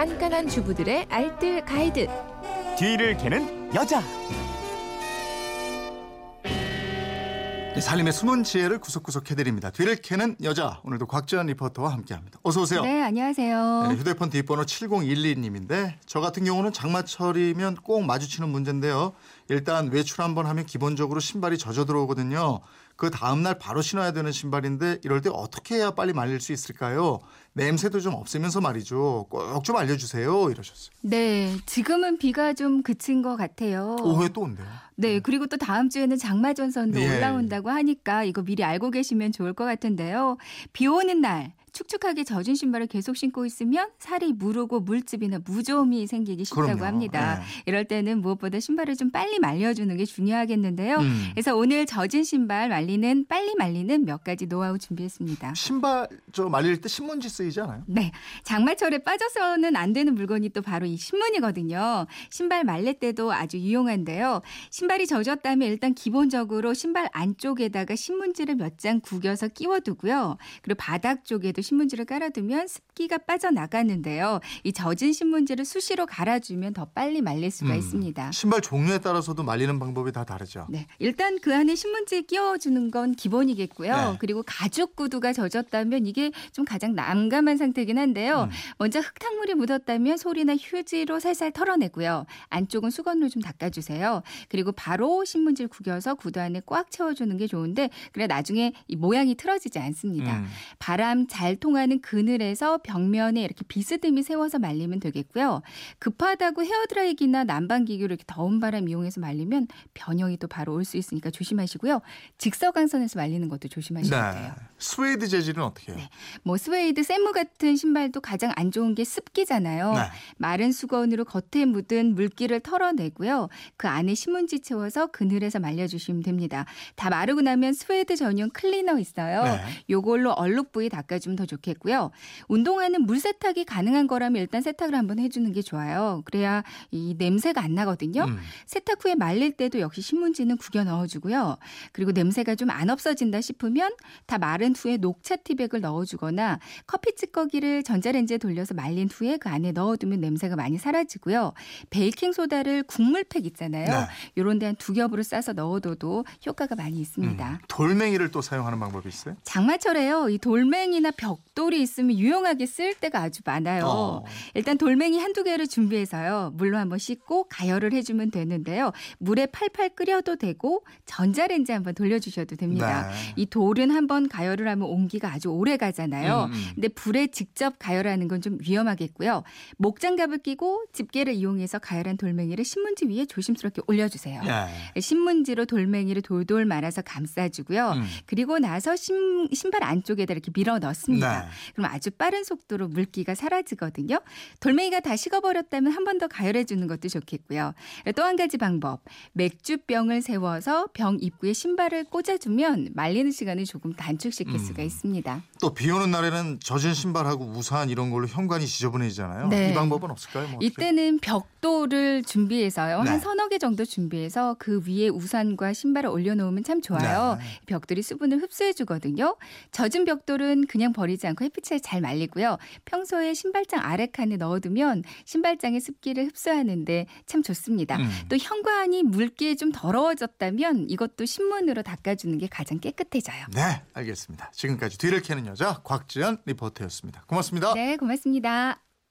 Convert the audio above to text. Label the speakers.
Speaker 1: 깐깐한 주부들의 알뜰 가이드.
Speaker 2: 뒤를 캐는 여자.
Speaker 3: 네, 살림의 숨은 지혜를 구석구석 해드립니다. 뒤를 캐는 여자 오늘도 곽지연 리포터와 함께합니다. 어서 오세요.
Speaker 4: 네, 안녕하세요.
Speaker 3: 네, 휴대폰 뒷번호 7012님인데 저 같은 경우는 장마철이면 꼭 마주치는 문제인데요. 일단 외출 한번 하면 기본적으로 신발이 젖어 들어오거든요. 그 다음날 바로 신어야 되는 신발인데 이럴 때 어떻게 해야 빨리 말릴 수 있을까요? 냄새도 좀 없으면서 말이죠. 꼭 좀 알려주세요. 이러셨어요.
Speaker 4: 네, 지금은 비가 좀 그친 것 같아요.
Speaker 3: 오후에 또 온대요.
Speaker 4: 네, 그리고 또 다음 주에는 장마 전선도
Speaker 3: 예.
Speaker 4: 올라온다고 하니까 이거 미리 알고 계시면 좋을 것 같은데요. 비 오는 날 축축하게 젖은 신발을 계속 신고 있으면 살이 무르고 물집이나 무좀이 생기기 쉽다고
Speaker 3: 그럼요.
Speaker 4: 합니다.
Speaker 3: 네.
Speaker 4: 이럴 때는 무엇보다 신발을 좀 빨리 말려주는 게 중요하겠는데요.
Speaker 3: 음.
Speaker 4: 그래서 오늘 젖은 신발 말리는 빨리 말리는 몇 가지 노하우 준비했습니다.
Speaker 3: 신발 저 말릴 때 신문지 쓰이지 않아요?
Speaker 4: 네. 장마철에 빠져서는 안 되는 물건이 또 바로 이 신문이거든요. 신발 말릴 때도 아주 유용한데요. 신발이 젖었다면 일단 기본적으로 신발 안쪽에다가 신문지를 몇 장 구겨서 끼워두고요. 그리고 바닥 쪽에도 신문지를 깔아두면 습기가 빠져나가는데요. 이 젖은 신문지를 수시로 갈아주면 더 빨리 말릴 수가
Speaker 3: 음.
Speaker 4: 있습니다.
Speaker 3: 신발 종류에 따라서도 말리는 방법이 다 다르죠.
Speaker 4: 네. 일단 그 안에 신문지 끼워주는 건 기본이겠고요.
Speaker 3: 네.
Speaker 4: 그리고 가죽 구두가 젖었다면 이게 좀 가장 난감한 상태긴 한데요.
Speaker 3: 음.
Speaker 4: 먼저 흙탕물이 묻었다면 소리나 휴지로 살살 털어내고요. 안쪽은 수건으로 좀 닦아주세요. 그리고 바로 신문지를 구겨서 구두 안에 꽉 채워주는 게 좋은데 그래 나중에 이 모양이 틀어지지 않습니다.
Speaker 3: 음.
Speaker 4: 바람 잘 통하는 그늘에서 벽면에 이렇게 비스듬히 세워서 말리면 되겠고요. 급하다고 헤어드라이기나 난방기구를 이렇게 더운 바람 이용해서 말리면 변형이 또 바로 올 수 있으니까 조심하시고요. 직사광선에서 말리는 것도 조심하셔야 돼요.
Speaker 3: 네. 스웨이드 재질은 어떻게 해요?
Speaker 4: 뭐 스웨이드 세무 같은 신발도 가장 안 좋은 게 습기잖아요.
Speaker 3: 네.
Speaker 4: 마른 수건으로 겉에 묻은 물기를 털어내고요. 그 안에 신문지 채워서 그늘에서 말려주시면 됩니다. 다 마르고 나면 스웨이드 전용 클리너 있어요.
Speaker 3: 네.
Speaker 4: 요걸로 얼룩 부위 닦아주면 더 좋겠고요. 운동화는 물 세탁이 가능한 거라면 일단 세탁을 한번 해주는 게 좋아요. 그래야 이 냄새가 안 나거든요.
Speaker 3: 음.
Speaker 4: 세탁 후에 말릴 때도 역시 신문지는 구겨 넣어주고요. 그리고 냄새가 좀 안 없어진다 싶으면 다 마른 후에 녹차 티백을 넣어주거나 커피 찌꺼기를 전자레인지에 돌려서 말린 후에 그 안에 넣어두면 냄새가 많이 사라지고요. 베이킹 소다를 국물팩 있잖아요.
Speaker 3: 네.
Speaker 4: 요런 데 한 두 겹으로 싸서 넣어둬도 효과가 많이 있습니다.
Speaker 3: 음. 돌멩이를 또 사용하는 방법이 있어요?
Speaker 4: 장마철에요. 이 돌멩이나 벽돌이 있으면 유용하게 쓸 때가 아주 많아요.
Speaker 3: 어.
Speaker 4: 일단 돌멩이 한두 개를 준비해서요. 물로 한번 씻고 가열을 해주면 되는데요. 물에 팔팔 끓여도 되고 전자레인지 한번 돌려주셔도 됩니다.
Speaker 3: 네.
Speaker 4: 이 돌은 한번 가열을 하면 온기가 아주 오래 가잖아요.
Speaker 3: 음, 음.
Speaker 4: 근데 불에 직접 가열하는 건 좀 위험하겠고요. 목장갑을 끼고 집게를 이용해서 가열한 돌멩이를 신문지 위에 조심스럽게 올려주세요.
Speaker 3: 예.
Speaker 4: 신문지로 돌멩이를 돌돌 말아서 감싸주고요.
Speaker 3: 음.
Speaker 4: 그리고 나서 신, 신발 안쪽에다 이렇게 밀어 넣습니다.
Speaker 3: 네.
Speaker 4: 그럼 아주 빠른 속도로 물기가 사라지거든요. 돌멩이가 다 식어버렸다면 한 번 더 가열해 주는 것도 좋겠고요. 또 한 가지 방법. 맥주병을 세워서 병 입구에 신발을 꽂아주면 말리는 시간을 조금 단축시킬
Speaker 3: 음.
Speaker 4: 수가 있습니다.
Speaker 3: 또 비 오는 날에는 젖은 신발하고 우산 이런 걸로 현관이 지저분해지잖아요.
Speaker 4: 네.
Speaker 3: 이 방법은 없을까요? 뭐?
Speaker 4: 이때는 벽돌을 준비해서요.
Speaker 3: 네.
Speaker 4: 한 서너 개 정도 준비해서 그 위에 우산과 신발을 올려놓으면 참 좋아요.
Speaker 3: 네.
Speaker 4: 벽돌이 수분을 흡수해 주거든요. 젖은 벽돌은 그냥 버리지 않고 햇빛에 잘 말리고요. 평소에 신발장 아래 칸에 넣어두면 신발장의 습기를 흡수하는데 참 좋습니다.
Speaker 3: 음.
Speaker 4: 또 현관이 물기에 좀 더러워졌다면 이것도 신문으로 닦아주는 게 가장 깨끗해져요.
Speaker 3: 네, 알겠습니다. 지금까지 뒤를 캐는 여자 곽지연 리포터였습니다. 고맙습니다.
Speaker 4: 네, 고맙습니다.